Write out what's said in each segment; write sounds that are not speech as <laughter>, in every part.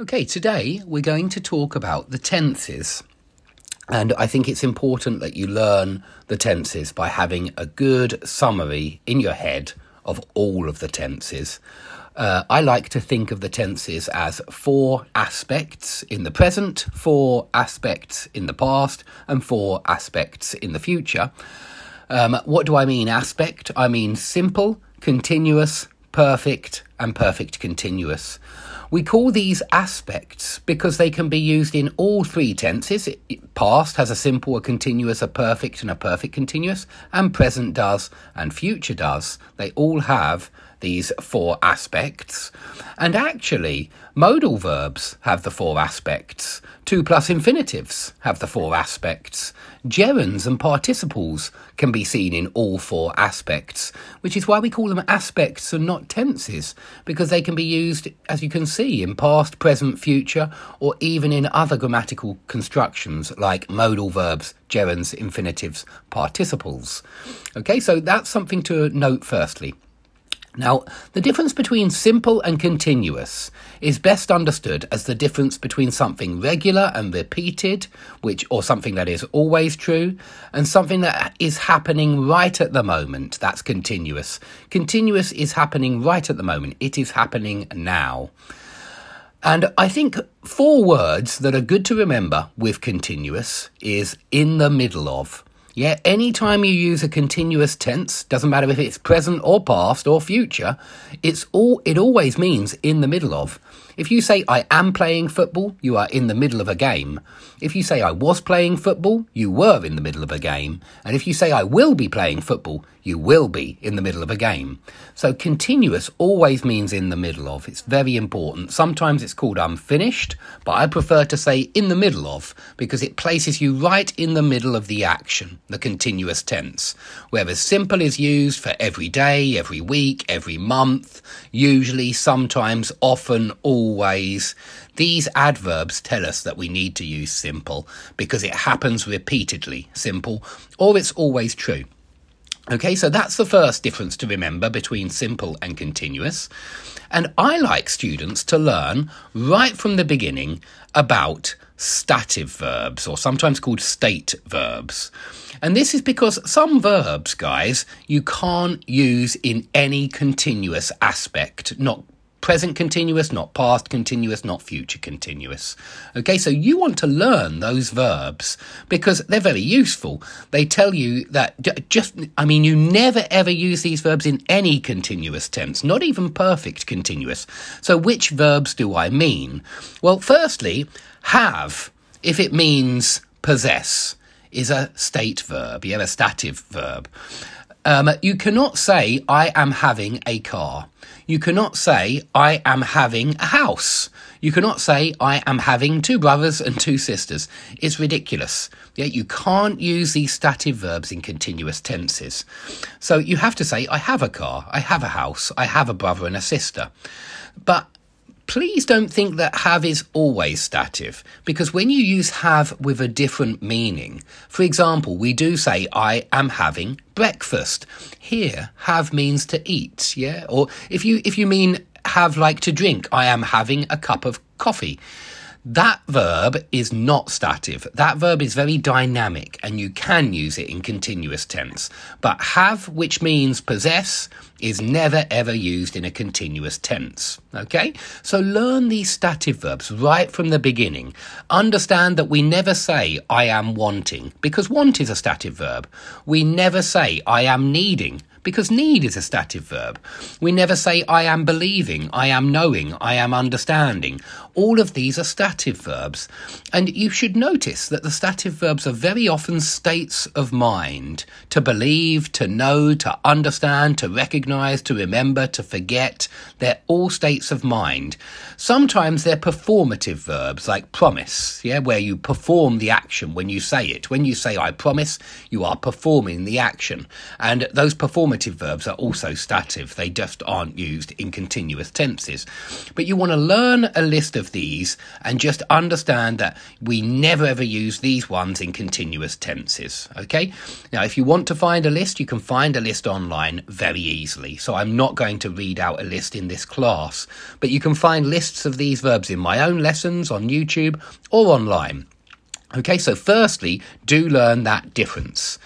Okay, today we're going to talk about the tenses. And I think it's important that you learn the tenses by having a good summary in your head of all of the tenses. Uh, I like to think of the tenses as four aspects in the present, four aspects in the past, and four aspects in the future. Um, what do I mean aspect? I mean simple, continuous, perfect, and perfect continuous. We call these aspects because they can be used in all three tenses. Past has a simple, a continuous, a perfect, and a perfect continuous, and present does, and future does. They all have these four aspects. And actually, modal verbs have the four aspects. To plus infinitives have the four aspects. Gerunds and participles can be seen in all four aspects, which is why we call them aspects and not tenses, because they can be used, as you can see, in past, present, future, or even in other grammatical constructions like modal verbs, gerunds, infinitives, participles. Okay, so that's something to note firstly. Now, the difference between simple and continuous is best understood as the difference between something regular and repeated, which or something that is always true, and something that is happening right at the moment. That's continuous. Continuous is happening right at the moment. It is happening now. And I think four words that are good to remember with continuous is in the middle of. Yeah, anytime you use a continuous tense, doesn't matter if it's present or past or future, it's all it always means in the middle of. If you say I am playing football, you are in the middle of a game. If you say I was playing football, you were in the middle of a game. And if you say I will be playing football, you will be in the middle of a game. So continuous always means in the middle of. It's very important. Sometimes it's called unfinished, but I prefer to say in the middle of because it places you right in the middle of the action, the continuous tense. Whereas simple is used for every day, every week, every month, usually, sometimes, often, always. These adverbs tell us that we need to use simple because it happens repeatedly, simple, or it's always true. Okay, so that's the first difference to remember between simple and continuous. And I like students to learn right from the beginning about stative verbs, or sometimes called state verbs. And this is because some verbs, guys, you can't use in any continuous aspect, not present continuous, not past continuous, not future continuous. Okay, so you want to learn those verbs because they're very useful. They tell you that just, I mean, you never ever use these verbs in any continuous tense, not even perfect continuous. So which verbs do I mean? Well, firstly, have, if it means possess, is a state verb, yeah, a stative verb. Um, you cannot say, I am having a car. You cannot say, I am having a house. You cannot say, I am having two brothers and two sisters. It's ridiculous. Yeah, you can't use these stative verbs in continuous tenses. So you have to say, I have a car, I have a house, I have a brother and a sister. But please don't think that have is always stative, because when you use have with a different meaning, for example, we do say, I am having breakfast. Here, have means to eat, yeah? Or if you, if you mean have like to drink, I am having a cup of coffee. That verb is not stative. That verb is very dynamic and you can use it in continuous tense. But have, which means possess, is never ever used in a continuous tense. Okay? So learn these stative verbs right from the beginning. Understand that we never say I am wanting because want is a stative verb. We never say I am needing because need is a stative verb. We never say I am believing, I am knowing, I am understanding. All of these are stative verbs. And you should notice that the stative verbs are very often states of mind to believe, to know, to understand, to recognize, to remember, to forget. They're all states of mind. Sometimes they're performative verbs like promise, yeah, where you perform the action when you say it. When you say I promise, you are performing the action. And those perform formative verbs are also stative. They just aren't used in continuous tenses. But you want to learn a list of these and just understand that we never ever use these ones in continuous tenses. Okay? Now, if you want to find a list, you can find a list online very easily. So I'm not going to read out a list in this class, but you can find lists of these verbs in my own lessons on YouTube or online. Okay, so firstly, do learn that difference.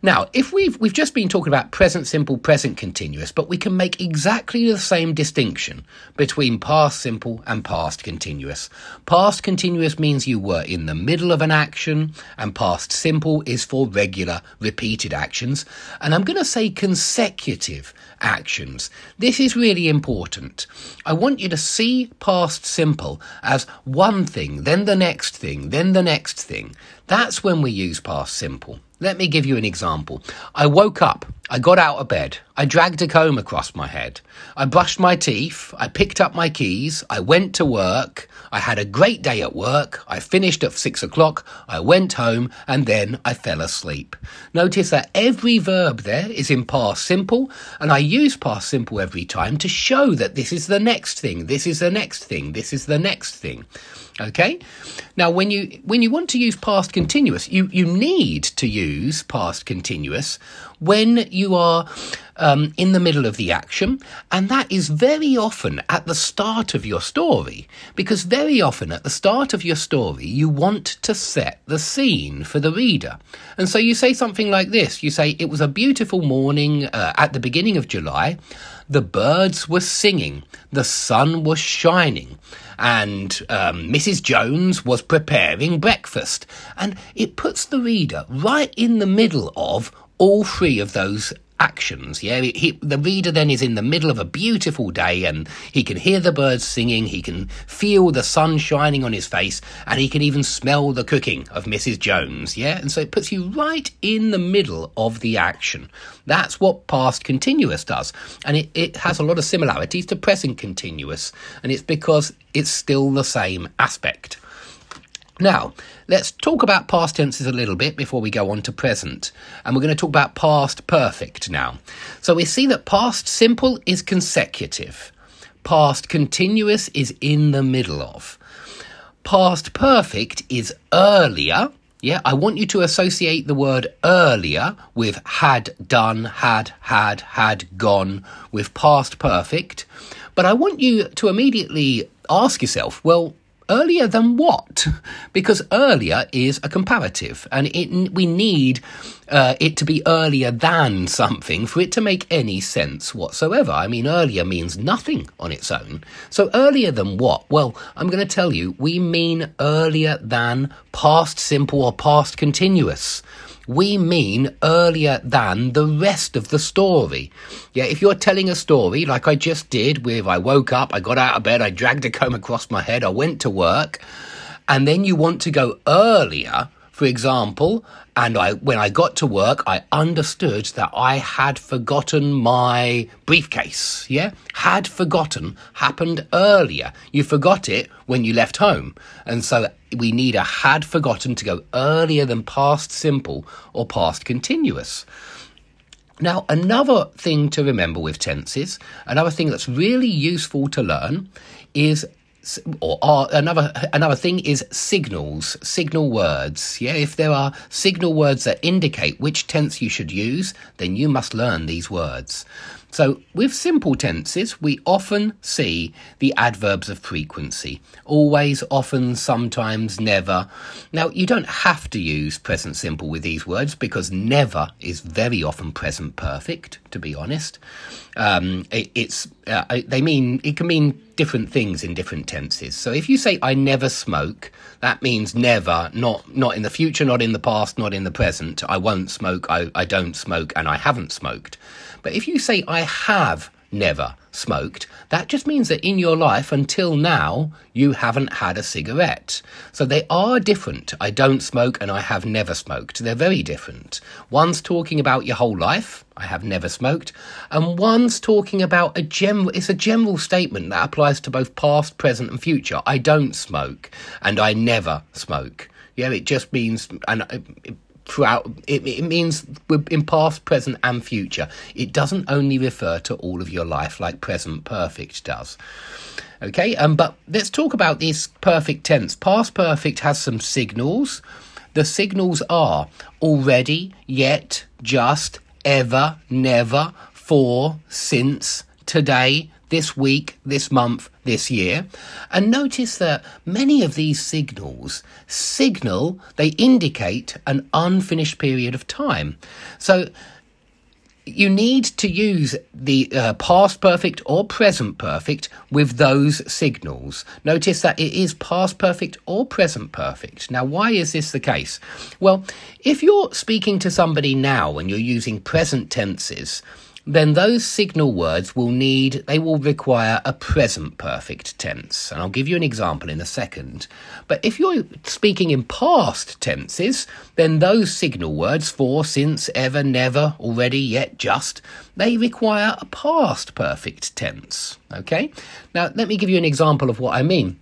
Now, if we've we've just been talking about present simple, present continuous, but we can make exactly the same distinction between past simple and past continuous. Past continuous means you were in the middle of an action, and past simple is for regular, repeated actions. And I'm going to say consecutive actions. This is really important. I want you to see past simple as one thing, then the next thing, then the next thing. That's when we use past simple. Let me give you an example. I woke up, I got out of bed, I dragged a comb across my head, I brushed my teeth, I picked up my keys, I went to work, I had a great day at work, I finished at six o'clock, I went home, and then I fell asleep. Notice that every verb there is in past simple, and I use past simple every time to show that this is the next thing, this is the next thing, this is the next thing. Okay? Now when you when you want to use past continuous, you, you need to use past continuous when you are um, in the middle of the action, and that is very often at the start of your story, because very often at the start of your story, you want to set the scene for the reader. And so you say something like this you say, It was a beautiful morning uh, at the beginning of July. The birds were singing, the sun was shining, and um, Mrs. Jones was preparing breakfast. And it puts the reader right in the middle of all three of those actions. Yeah, he, the reader then is in the middle of a beautiful day and he can hear the birds singing, he can feel the sun shining on his face, and he can even smell the cooking of Mrs. Jones. Yeah, and so it puts you right in the middle of the action. That's what past continuous does, and it, it has a lot of similarities to present continuous, and it's because it's still the same aspect. Now, let's talk about past tenses a little bit before we go on to present. And we're going to talk about past perfect now. So we see that past simple is consecutive, past continuous is in the middle of, past perfect is earlier. Yeah, I want you to associate the word earlier with had done, had, had, had gone with past perfect. But I want you to immediately ask yourself, well, earlier than what? Because earlier is a comparative, and it, we need uh, it to be earlier than something for it to make any sense whatsoever. I mean, earlier means nothing on its own. So, earlier than what? Well, I'm going to tell you, we mean earlier than past simple or past continuous we mean earlier than the rest of the story. Yeah, if you're telling a story like I just did with I woke up, I got out of bed, I dragged a comb across my head, I went to work, and then you want to go earlier, for example, and I, when I got to work, I understood that I had forgotten my briefcase. Yeah? Had forgotten happened earlier. You forgot it when you left home. And so we need a had forgotten to go earlier than past simple or past continuous. Now, another thing to remember with tenses, another thing that's really useful to learn is or are, another another thing is signals, signal words. Yeah, if there are signal words that indicate which tense you should use, then you must learn these words. So, with simple tenses, we often see the adverbs of frequency always, often, sometimes, never. Now, you don't have to use present simple with these words because never is very often present perfect, to be honest. Um, it, it's uh, they mean it can mean different things in different tenses. So if you say I never smoke, that means never, not not in the future, not in the past, not in the present. I won't smoke, I, I don't smoke, and I haven't smoked. But if you say, I have never smoked, that just means that in your life until now, you haven't had a cigarette. So they are different. I don't smoke and I have never smoked. They're very different. One's talking about your whole life. I have never smoked. And one's talking about a general, it's a general statement that applies to both past, present, and future. I don't smoke and I never smoke. Yeah, it just means, and uh, throughout. It, it means in past, present, and future. It doesn't only refer to all of your life like present perfect does. Okay, um, but let's talk about this perfect tense. Past perfect has some signals. The signals are already, yet, just, ever, never, for, since, today, this week, this month, this year. And notice that many of these signals signal, they indicate an unfinished period of time. So you need to use the uh, past perfect or present perfect with those signals. Notice that it is past perfect or present perfect. Now, why is this the case? Well, if you're speaking to somebody now and you're using present tenses, then those signal words will need, they will require a present perfect tense. And I'll give you an example in a second. But if you're speaking in past tenses, then those signal words for, since, ever, never, already, yet, just, they require a past perfect tense. Okay? Now, let me give you an example of what I mean.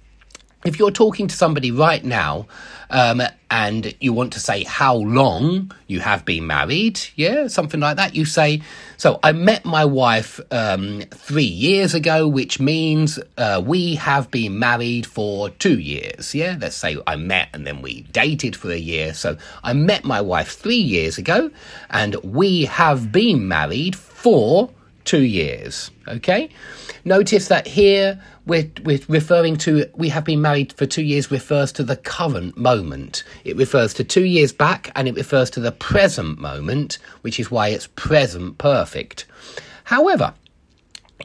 If you're talking to somebody right now um, and you want to say how long you have been married, yeah, something like that, you say, So I met my wife um, three years ago, which means uh, we have been married for two years, yeah. Let's say I met and then we dated for a year. So I met my wife three years ago and we have been married for two years, okay? Notice that here we're, we're referring to we have been married for two years refers to the current moment. It refers to two years back and it refers to the present moment, which is why it's present perfect. However,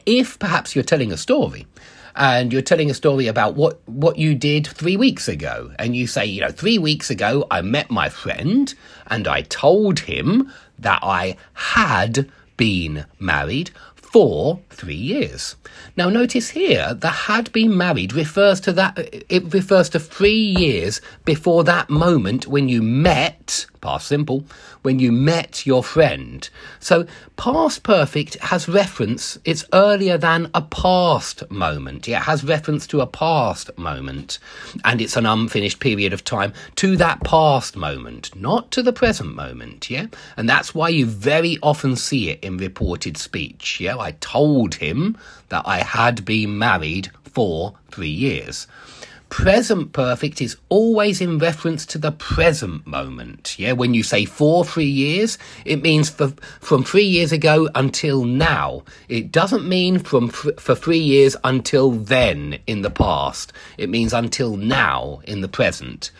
if perhaps you're telling a story, and you're telling a story about what, what you did three weeks ago. And you say, you know, three weeks ago I met my friend and I told him that I had been married for three years. Now, notice here, the had been married refers to that, it refers to three years before that moment when you met, past simple, when you met your friend. So, past perfect has reference, it's earlier than a past moment. It has reference to a past moment. And it's an unfinished period of time to that past moment, not to the present moment. Yeah, and that's why you very often see it in reported speech. Yeah, I told him that I had been married for three years. Present perfect is always in reference to the present moment. Yeah, when you say for three years, it means for, from three years ago until now. It doesn't mean from for three years until then in the past. It means until now in the present.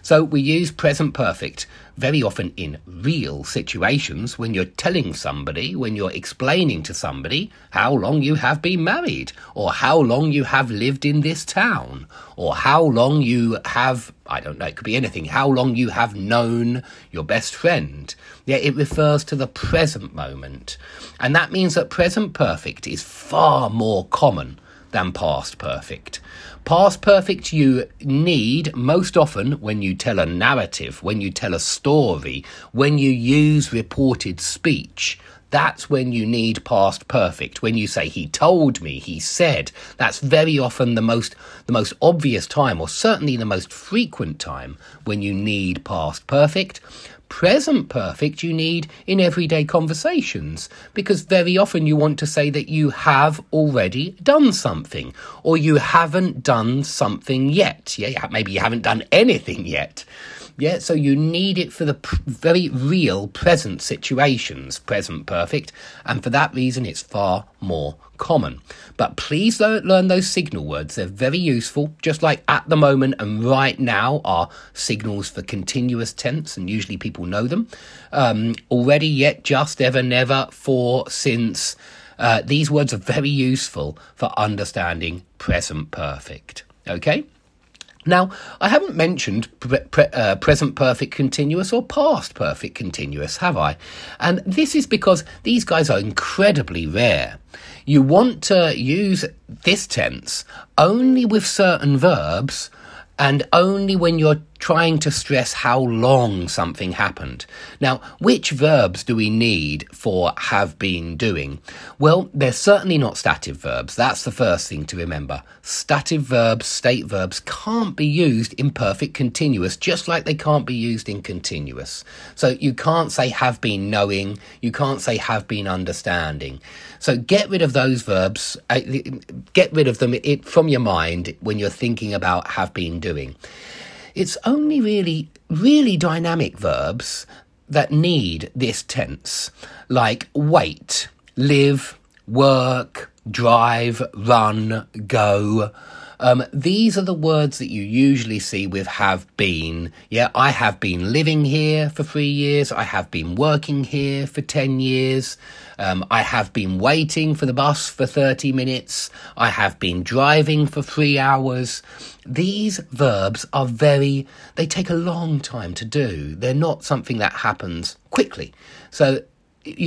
So we use present perfect very often in real situations when you're telling somebody, when you're explaining to somebody how long you have been married, or how long you have lived in this town, or how long you have, I don't know, it could be anything, how long you have known your best friend. Yeah, it refers to the present moment. And that means that present perfect is far more common than past perfect. Past perfect you need most often when you tell a narrative, when you tell a story, when you use reported speech. That's when you need past perfect. When you say he told me, he said, that's very often the most the most obvious time or certainly the most frequent time when you need past perfect present perfect you need in everyday conversations because very often you want to say that you have already done something or you haven't done something yet. Yeah, maybe you haven't done anything yet. Yeah, so you need it for the very real present situations, present perfect, and for that reason it's far more common. But please learn those signal words. They're very useful, just like at the moment and right now are signals for continuous tense, and usually people know them. Um, already, yet, just, ever, never, for, since. Uh, these words are very useful for understanding present perfect. Okay? Now, I haven't mentioned pre- pre- uh, present perfect continuous or past perfect continuous, have I? And this is because these guys are incredibly rare. You want to use this tense only with certain verbs and only when you're trying to stress how long something happened. Now, which verbs do we need for have been doing? Well, they're certainly not stative verbs. That's the first thing to remember. Stative verbs, state verbs can't be used in perfect continuous, just like they can't be used in continuous. So you can't say have been knowing, you can't say have been understanding. So get rid of those verbs, uh, get rid of them from your mind when you're thinking about have been doing. It's only really, really dynamic verbs that need this tense, like wait, live, work, drive, run, go. Um, these are the words that you usually see with have been. Yeah, I have been living here for three years. I have been working here for 10 years. Um, I have been waiting for the bus for 30 minutes. I have been driving for three hours. These verbs are very, they take a long time to do. They're not something that happens quickly. So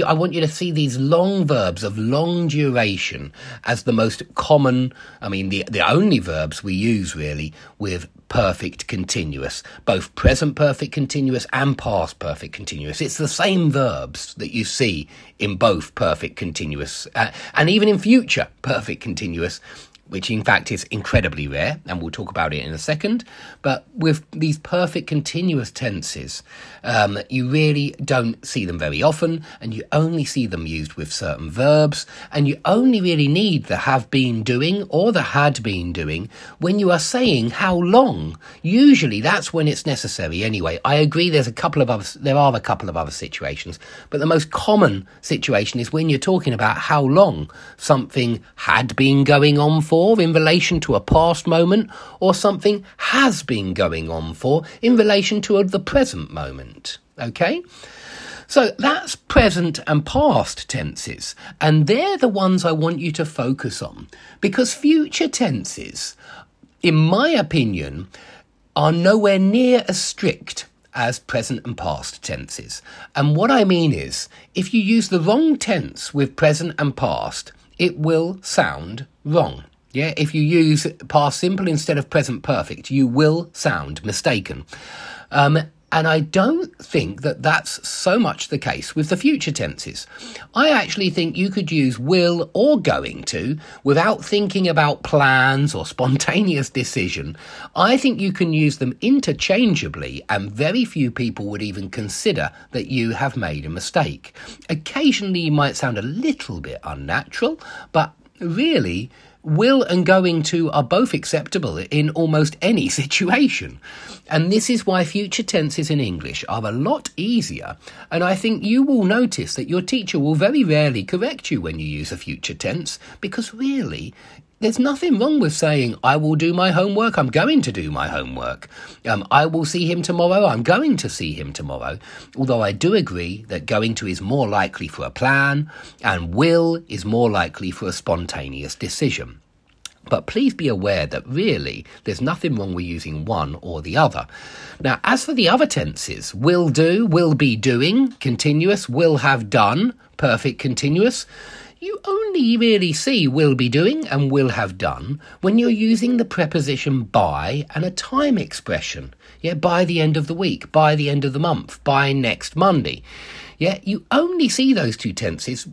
I want you to see these long verbs of long duration as the most common, I mean, the, the only verbs we use really with perfect continuous, both present perfect continuous and past perfect continuous. It's the same verbs that you see in both perfect continuous uh, and even in future perfect continuous which in fact is incredibly rare, and we'll talk about it in a second. But with these perfect continuous tenses, um, you really don't see them very often, and you only see them used with certain verbs, and you only really need the have been doing or the had been doing when you are saying how long. Usually that's when it's necessary anyway. I agree there's a couple of other, there are a couple of other situations, but the most common situation is when you're talking about how long something had been going on for for in relation to a past moment or something has been going on for in relation to the present moment. Okay? So that's present and past tenses, and they're the ones I want you to focus on because future tenses, in my opinion, are nowhere near as strict as present and past tenses. And what I mean is, if you use the wrong tense with present and past, it will sound wrong. Yeah, if you use past simple instead of present perfect, you will sound mistaken. Um, and I don't think that that's so much the case with the future tenses. I actually think you could use will or going to without thinking about plans or <laughs> spontaneous decision. I think you can use them interchangeably, and very few people would even consider that you have made a mistake. Occasionally, you might sound a little bit unnatural, but really, will and going to are both acceptable in almost any <laughs> situation. And this is why future tenses in English are a lot easier. And I think you will notice that your teacher will very rarely correct you when you use a future tense, because really, there's nothing wrong with saying, I will do my homework, I'm going to do my homework. Um, I will see him tomorrow, I'm going to see him tomorrow. Although I do agree that going to is more likely for a plan, and will is more likely for a spontaneous decision. But please be aware that really there's nothing wrong with using one or the other. Now, as for the other tenses, will do, will be doing, continuous, will have done, perfect continuous, you only really see will be doing and will have done when you're using the preposition by and a time expression. Yeah, by the end of the week, by the end of the month, by next Monday. Yeah, you only see those two tenses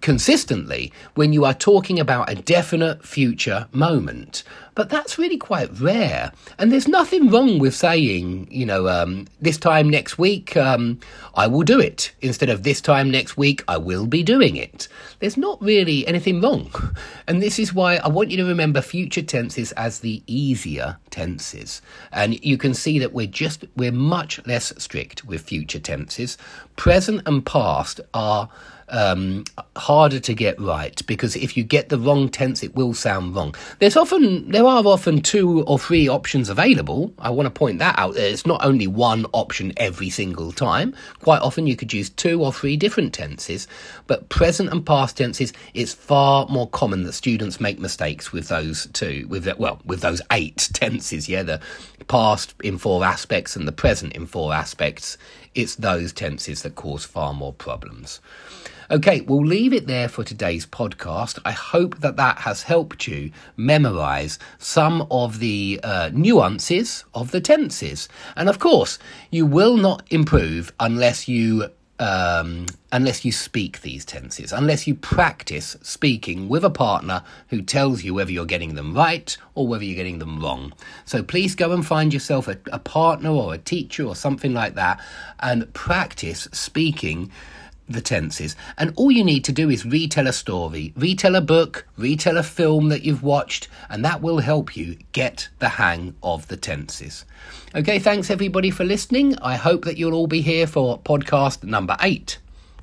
consistently when you are talking about a definite future moment. But that's really quite rare. And there's nothing wrong with saying, you know, um, this time next week, um, I will do it, instead of this time next week, I will be doing it. There's not really anything wrong. <laughs> And this is why I want you to remember future tenses as the easier tenses. And you can see that we're just, we're much less strict with future tenses. Present and past are um, harder to get right because if you get the wrong tense, it will sound wrong. There's often there are often two or three options available. I want to point that out. It's not only one option every single time. Quite often you could use two or three different tenses, but present and past tenses, it's far more common that students make mistakes with those two. With well, with those eight <laughs> tenses. Yeah, the past in four aspects and the present in four aspects. It's those tenses that cause far more problems. Okay, we'll leave it there for today's podcast. I hope that that has helped you memorize some of the uh, nuances of the tenses. And of course, you will not improve unless you um, unless you speak these tenses, unless you practice speaking with a partner who tells you whether you're getting them right or whether you're getting them wrong. So please go and find yourself a, a partner or a teacher or something like that and practice speaking the tenses. And all you need to do is retell a story, retell a book, retell a film that you've watched, and that will help you get the hang of the tenses. Okay, thanks everybody for listening. I hope that you'll all be here for podcast number eight.